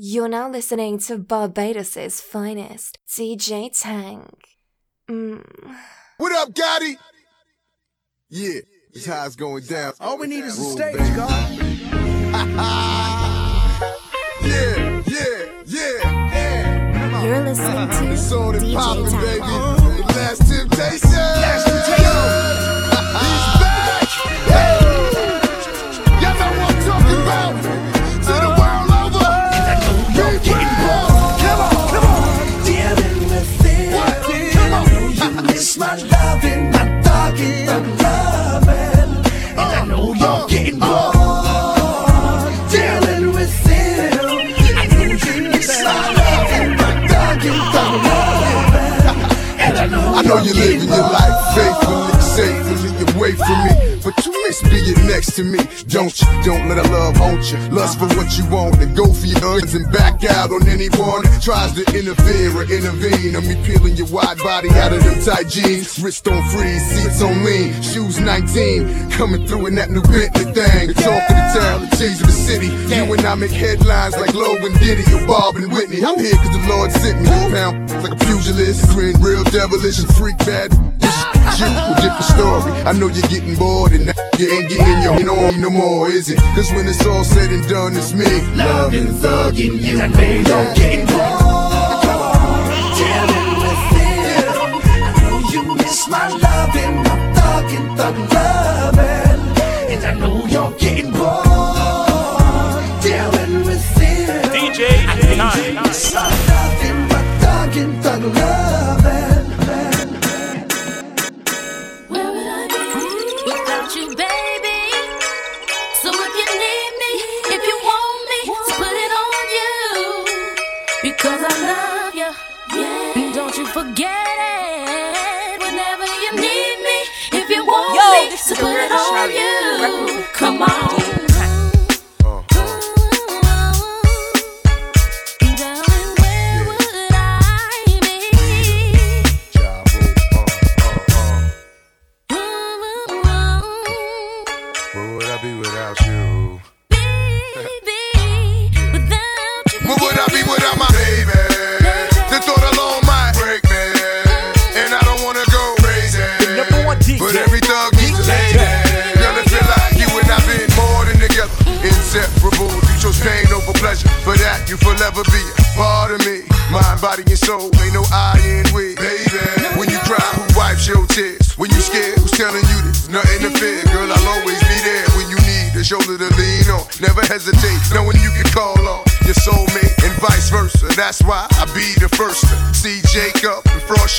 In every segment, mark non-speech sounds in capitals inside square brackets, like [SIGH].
You're now listening to Barbados' finest, DJ Tank. Mm. What up, Gotti? Yeah, this how it's going down. All we need is a stage. God. [LAUGHS] yeah, yeah, yeah, yeah. You're listening to [LAUGHS] It's on DJ poppin', Tank. baby. The last temptation. Last Temptation. [LAUGHS] He's back. Y'all know what I'm talking about. I know you're getting. Dealing with it. I you I know I know you're living your life faithfully, safely away from me. But you miss being next to me, don't you? Don't let our love haunt you. Lust for what you want and go for your urges and back out on anyone that tries to interfere or intervene. On me peeling your wide body out of them tight jeans. Wrist on freeze, seats on lean, shoes 19. Coming through in that new Bentley thing. The talk of the town, the tease of the city. You and I make headlines like Logan Diddy or Bob and Whitney. I'm here cause the Lord sent me. Pound like a pugilist, grin real devilish and freak bad. This a different story. I know you're getting bored and now you ain't getting your on no more, is it? Cause when it's all said and done, it's me. loving, thugging you, and they don't get bored. Come on, dealing. I know you miss my loving, my thugging, thug loving, and I know you're getting bored. Dealing with it. DJ I know you Time. miss my loving, my thugging, thug loving. Don't you forget it. Whenever you need me, if you want Yo, me, this so is put it on you. Come on.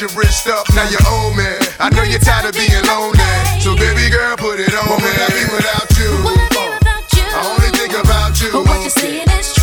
Your wrist up. Now you're old man. I know you're tired of being lonely. So baby girl, put it on me. I be without you. Would I be without you? I only think about you. But what you're saying is true.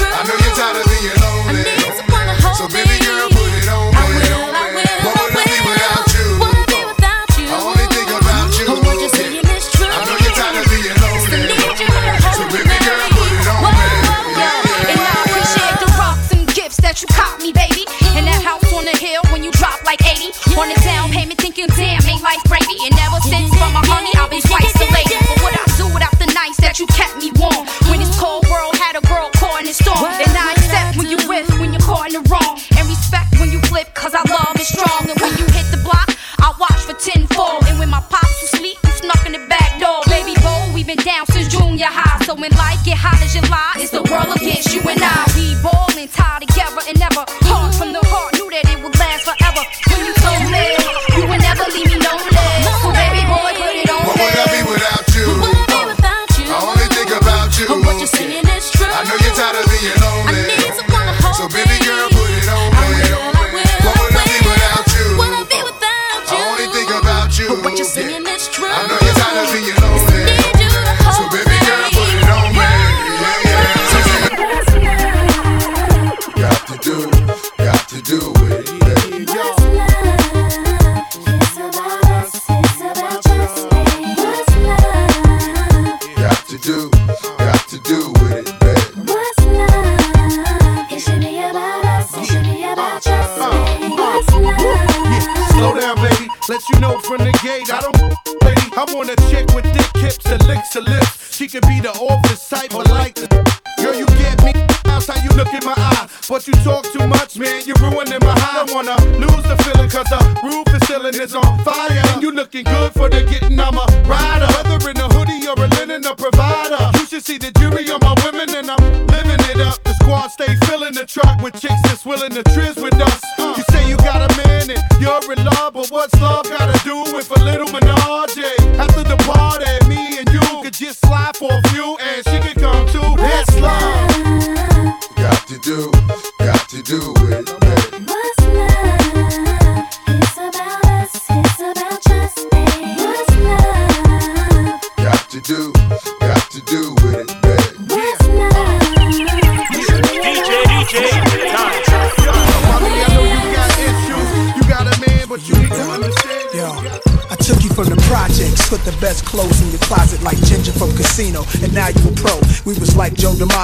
Thinking, damn, ain't life gravy. And ever since from my honey, I've been twice the lady. But what I do without the nights that you kept me warm. When this cold world had a girl caught in the storm. And I accept when you with, when you're caught in the wrong. And respect when you flip, cause our love is strong. And when you hit the block, I watch for tenfold. And when my pops was asleep, you snuck in the back door. Baby boy, we been down since junior high. So when life get hot as July, it's the world against you and I.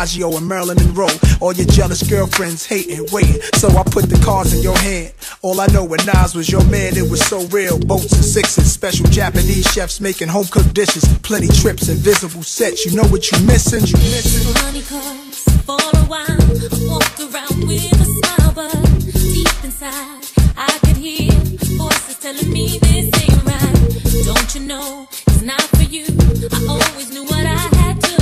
DiMaggio and Marilyn Monroe. All your jealous girlfriends hating, waiting. So I put the cards in your hand. All I know when Nas was your man, it was so real. Boats and sixes, special Japanese chefs making home cooked dishes, plenty trips, invisible sets. You know what you missing? You missing? Money comes for a while. Walk around with a smile, but deep inside, I could hear voices telling me this ain't right. Don't you know it's not for you? I always knew what I had to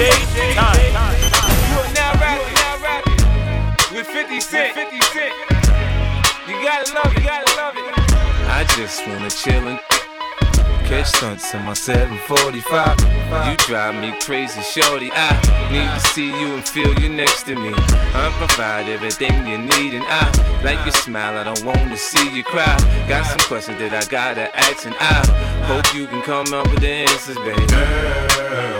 You are now rapping, now rapping with 50 Cent. 50 Cent. You gotta love it, you gotta love it. I just wanna chillin'. Catch stunts in my 745. You drive me crazy, shorty. I need to see you and feel you next to me. I provide everything you need, and I like your smile. I don't want to see you cry. Got some questions that I gotta ask, and I hope you can come up with the answers, baby. Girl,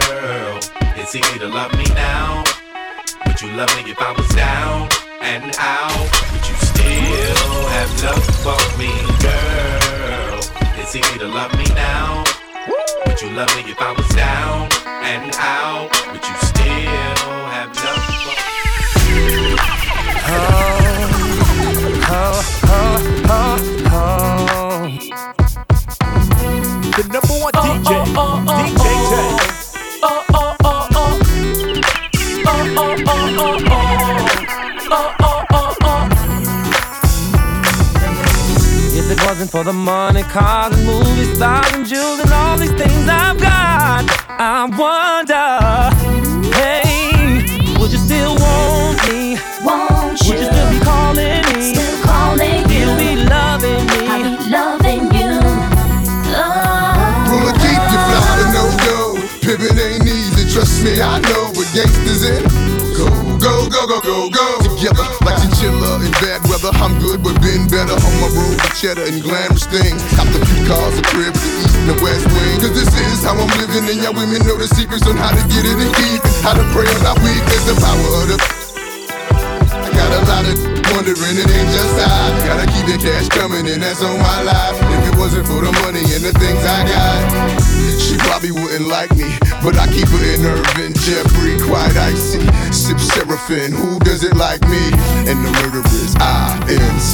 Girl, it's easy to love me now. Would you love me if I was down and out? Would you still have love for me, girl? It's easy to love me now. Would you love me if I was down and out? Would you still have love for me? Oh, oh, oh, oh, oh. The number one DJ, DJ If for the money, cars and movie stars and jewels and all these things I've got, I wonder, hey, would you still want me? Won't Would you still be calling cheddar and glamorous things. Copped the few cars, a crib, the east and the west wing. Cause this is how I'm living, and y'all women know the secrets on how to get it and keep it. How to pray on our weak, there's the power of the. I got a lot of wondering, it ain't just I. Gotta keep it cash coming and that's on my life. If it wasn't for the money and the things I got, she probably wouldn't like me. But I keep her in Irvin, Jeffrey, quite icy. Sip Seraphim, who does it like me? And the murder is INC.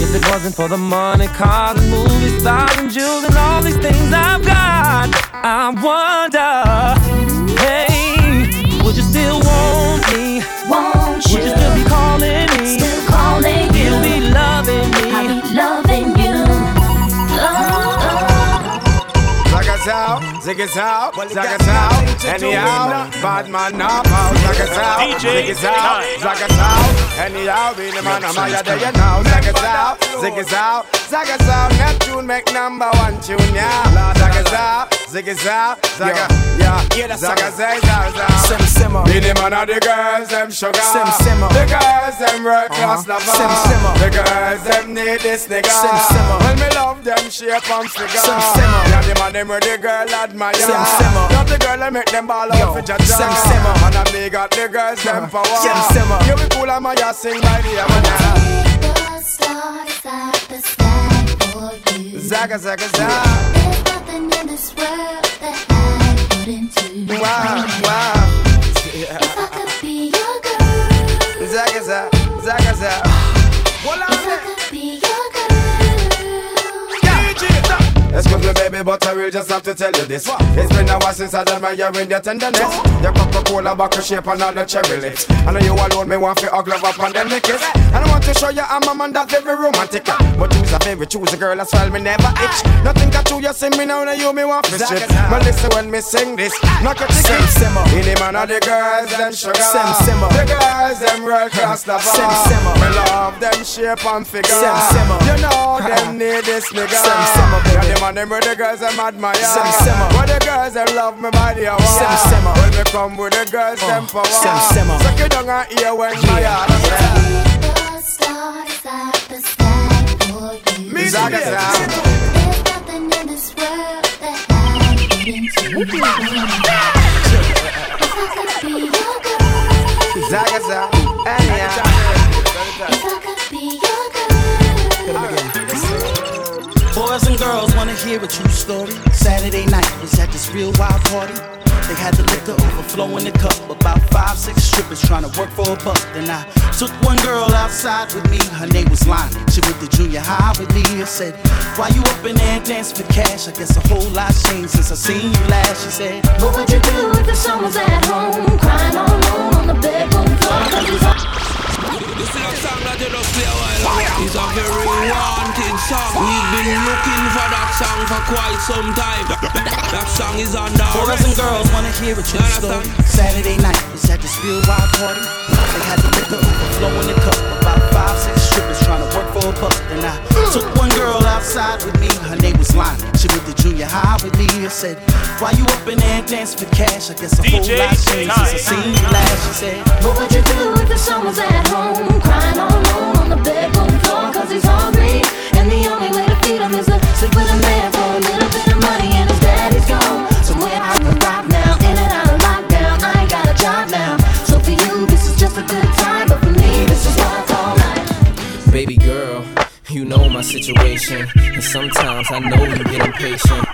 If it wasn't for the money, cars and movie stars and jewels and all these things I've got, I wonder, hey, would you still want me? Won't you? Would you still be calling me? Still calling Still you. be loving me? I'll be loving you. Oh, Zagazow, ziggazow, zagazow, anyhow, bad man now, oh, pow, zagazow, DJ ziggazow, time. zagazow, anyhow, be the man, I'm out there, you know, zagazow, ziggazow, zagazow, Neptune make number one tune, yeah, zagazow, ziggazow, zaga, yeah, zagazay, zagazow, Sim simmer. be the man of the girls, them sugar, Sim simmer. the girls, them world class Uh-huh. lover, Sim simmer. the girls, them need this nigga, Sim simmer. when me love them shape and figure, Sim simmer. yeah, the man, them where the girl admire, Sim simmer. not the girl that make them ball Yo, out for jaja. sim simmer. And I me got the girls them power. Sim simmer. You be cool and my ass sing by the Amanda. the stars at the sky for you. Zaga zaga zaga. There's nothing in this world that I wouldn't do. Wow wow. If I could be your girl, Zaga zaga zaga zaga. Excuse me, baby, but I will just have to tell you this. It's been a while since I done my your in your tenderness. Your Coca-Cola bottle shape and all the cherry lips. I know you alone, me want to hug love up and then me kiss. And I want to show you I'm a man that's very romantic. But choose a favorite, choose a girl as well, me never itch. Nothing got to you, see me now, now you me want to strip. But listen when me sing this, not a ticket. In the man of the girls, them sugar. Simmer. The girls, them world class lover. Sim simmer. Me love them shape and figure. You know them [LAUGHS] need this nigga. Sim simmer, Yeah, baby. Them and them with the girls them admire. Sim simmer. When the girls them love me body a Sim simmer. When me come with the girls them power. Sim simmer. Suck it down and hear when my heart The stars at the sky for you. Me zaga zaga. There's nothing in this world that I wouldn't do. If I could be your girl, Zaga zaga. If I could be your girl. Boys and girls wanna hear a true story. Saturday night was at this real wild party. They had the liquor overflow in the cup. About five, six strippers trying to work for a buck. Then I took one girl outside with me. Her name was Lonnie. She went to junior high with me. I said, Why you up in there dancing for cash? I guess a whole lot changed since I seen you last. She said, What would you do if the was at home, crying all alone on the bedroom floor? 'Cause he's on- This is a song that you just play a while ago. It's a very wanted song. We've been looking for that song for quite some time. That song is on the Boys and girls wanna hear a true You story. understand? Saturday night was at this real wild party. They had the liquor overflow in the cup. About five, six strippers trying to work for a buck. Then I took one girl outside with me. Her name was Lonnie. She went to junior high with me. I said, Why you up in there dancing for cash? I guess a whole DJ lot changed since I seen you last. She said, What would you do if the son was at home, Baby girl, you know my situation. And sometimes I know you get impatient.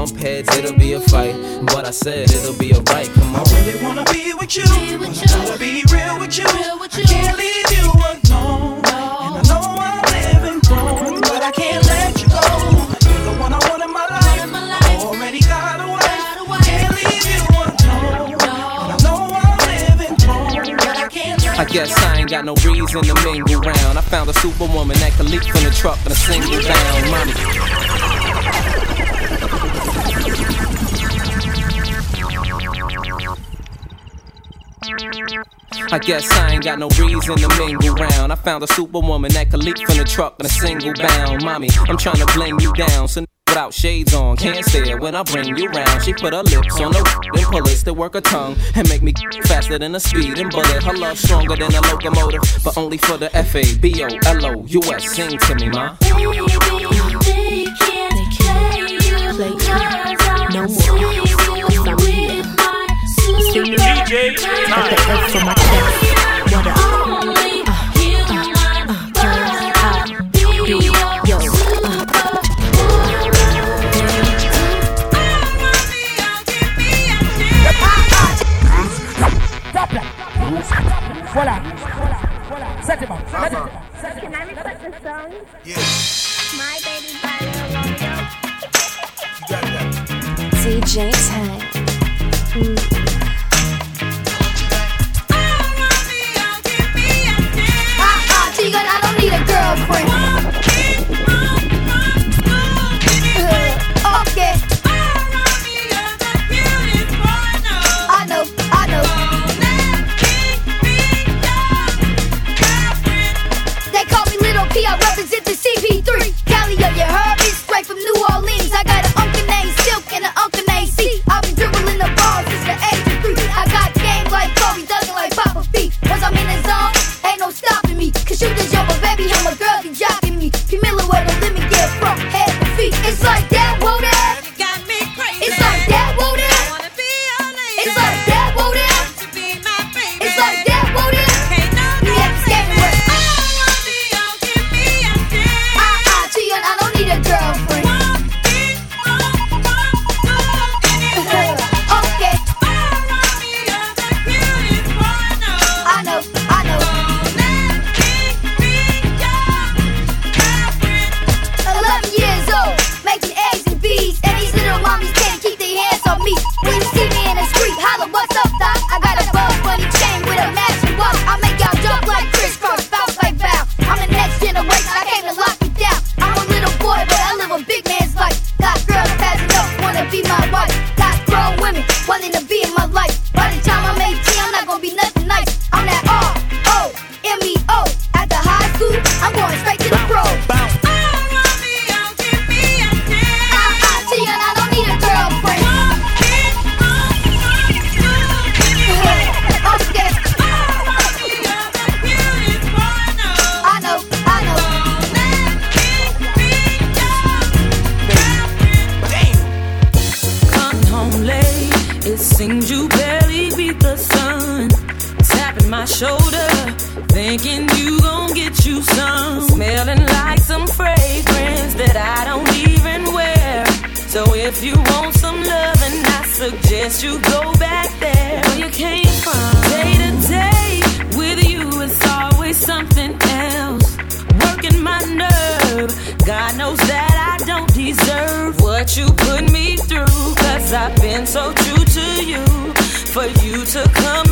bump heads, it'll be a fight. But I said it'll be alright. Come on. I really wanna be with you. Wanna try to be real with you. I can't leave you alone. And I know I'm living wrong, but I can't let you go. You're the one I want in my life. I already got away. Can't leave you alone. And I know I'm living wrong, but I can't let I guess I ain't got no reason to mingle round. I found a superwoman that could leap from the truck in a single bound. Mommy. I guess I ain't got no reason to mingle round. I found a superwoman that could leap from the truck in a single bound. Mommy, I'm trying to bling you down. So without shades on, can't stare when I bring you round. She put her lips on the then pull it to work her tongue and make me faster than a speeding bullet. Her love stronger than a locomotive, but only for the F A B O L O U S. Sing to me, ma. Baby, they can't play you. No more. DJ Got the F Voilà. Set him up. Let him. Can I request a song? Yes. My baby by Lil DJ Tank. Mm. You go back there where you came from. Day to day with you, it's always something else. Working my nerve, God knows that I don't deserve what you put me through. Cause I've been so true to you. For you to come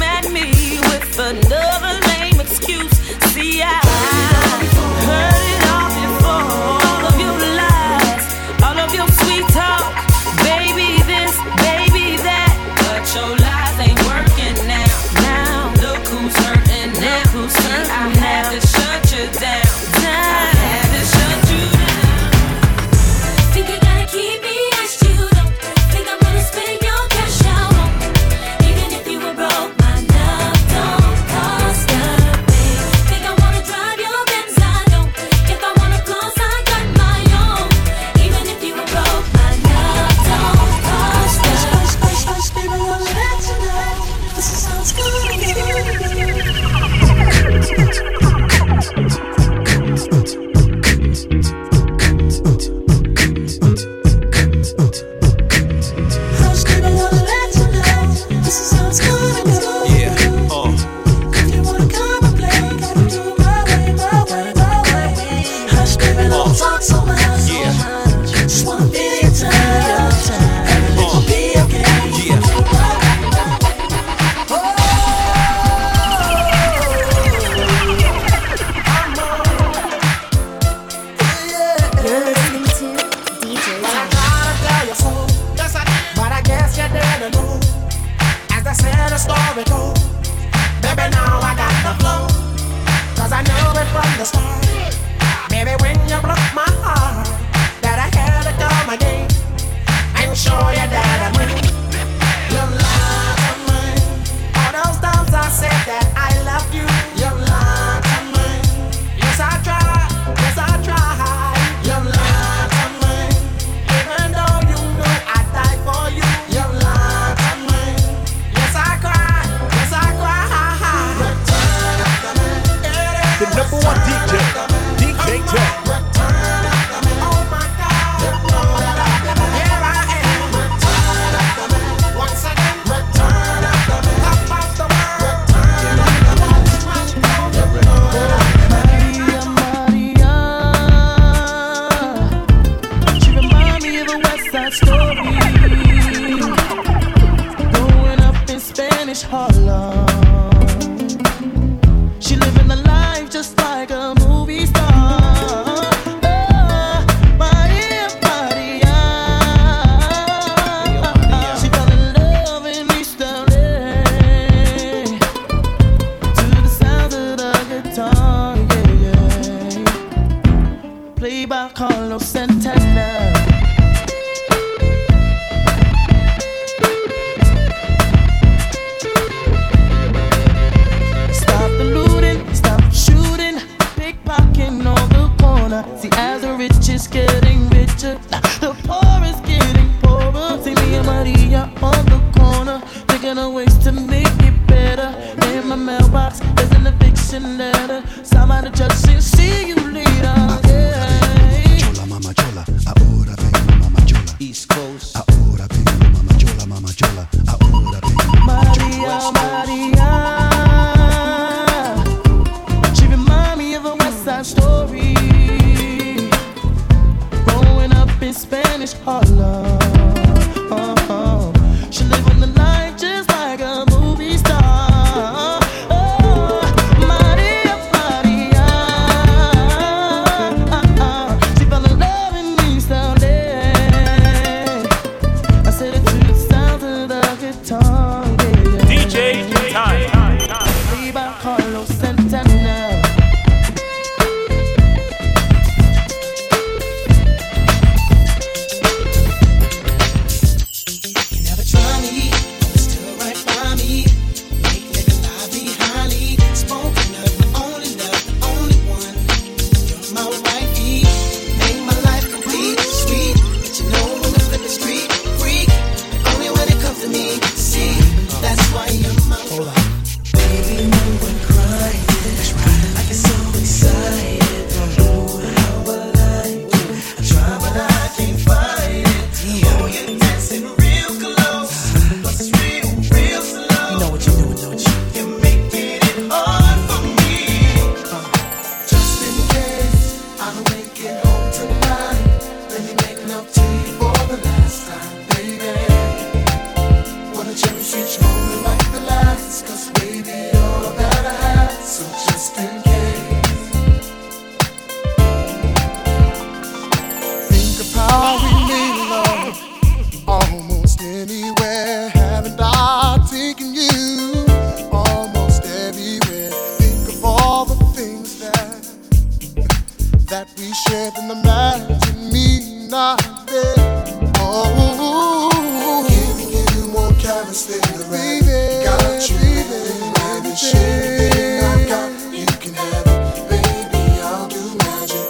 I to tell you so, but I guess you didn't know. As I said, the story goes, baby, now I got the flow, cause I know it from the start. West Side Story. Growing up in Spanish Harlem. She living a life just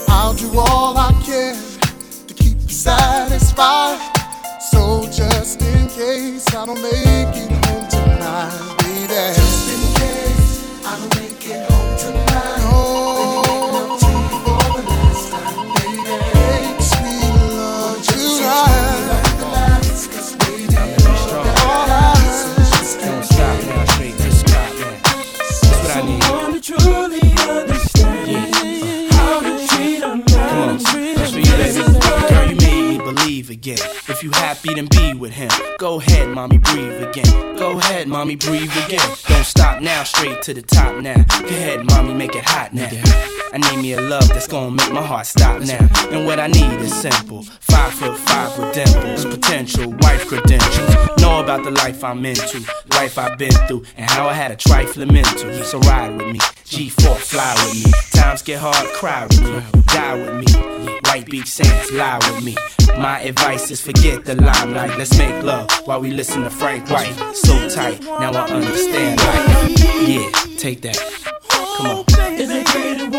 I'll do all I can to keep you satisfied. So just in case I don't make it home tonight, baby. Just in case I don't make it home tonight. happy than be with him. Go ahead, mommy, breathe again again. Go ahead, mommy, breathe again. Don't stop now, straight to the top now. Go ahead, mommy, make it hot now. I need me a love that's gonna make my heart stop now. And what I need is simple. Five foot five with dimples, potential wife credentials. Know about the life I'm into, life I've been through, and how I had a trifling mental. So ride with me, G4 fly with me. Times get hard, cry with me, die with me. White Beach Saints, lie with me. My advice is forget the limelight. Let's make love while we listen to Frank White. So tight, now I understand. Like, yeah, take that. Come on.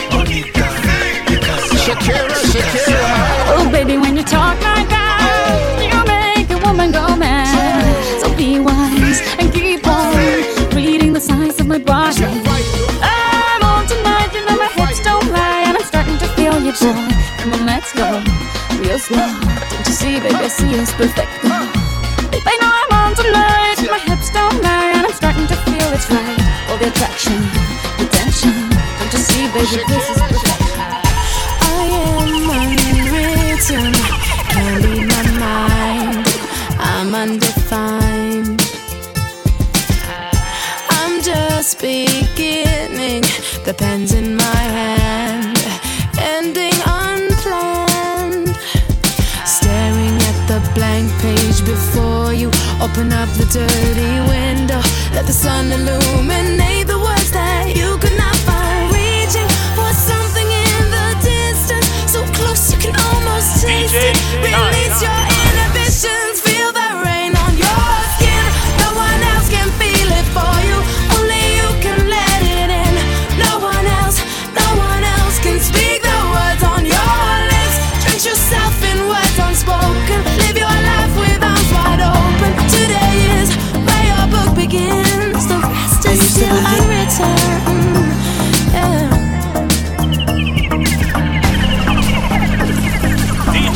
Shakira. Oh, baby, when you talk like that, you make a woman go mad. So be wise and keep on reading the signs of my body. I'm on tonight, you know my hips don't lie, and I'm starting to feel you, boy. Come on, let's go real slow. Don't you see, baby, I see it's perfect. Babe, I know I'm on tonight, my hips don't lie, and I'm starting to feel it's right. All the attraction, the tension. Don't you see, baby, this is perfect. The pen's in my hand, ending unplanned. Staring at the blank page before you, open up the dirty window, let the sun illuminate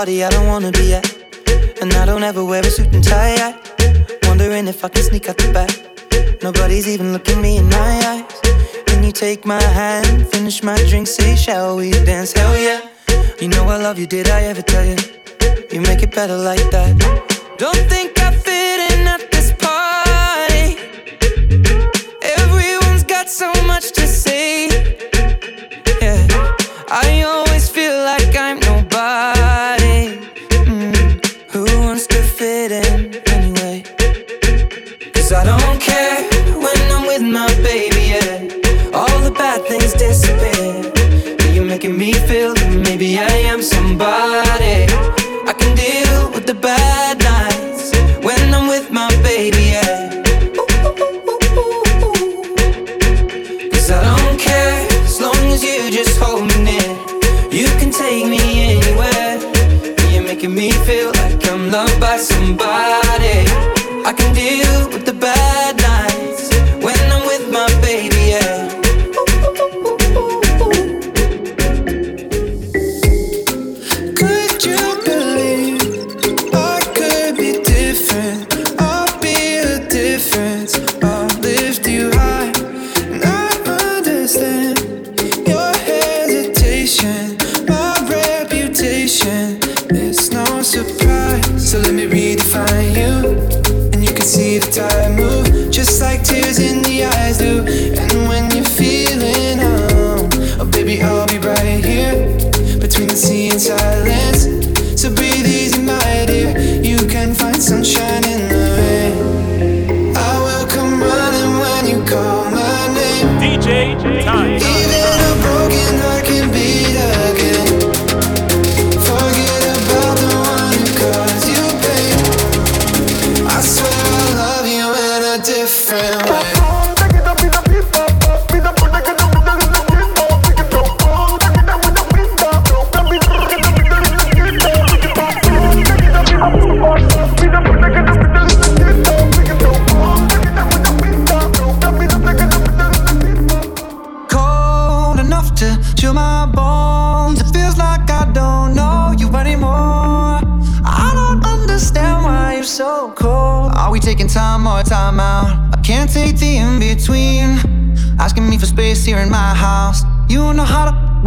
party I don't wanna be at. And I don't ever wear a suit and tie. I wondering if I can sneak out the back. Nobody's even looking me in my eyes. When you take my hand, finish my drink, say, Shall we dance? Hell yeah. You know I love you, did I ever tell you? You make it better like that. Don't think I fit in at this party. Everyone's got so much to say. Yeah, I always Maybe I am somebody. I can deal with the bad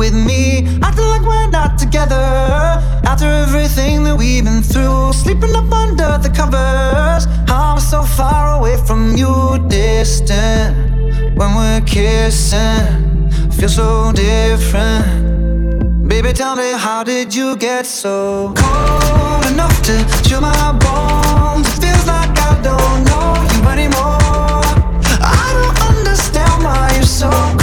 with me, acting like we're not together. After everything that we've been through, sleeping up under the covers, I'm so far away from you, distant. When we're kissing, feel so different. Baby, tell me, how did you get so cold enough to chill my bones? It feels like I don't know you anymore. I don't understand why you're so.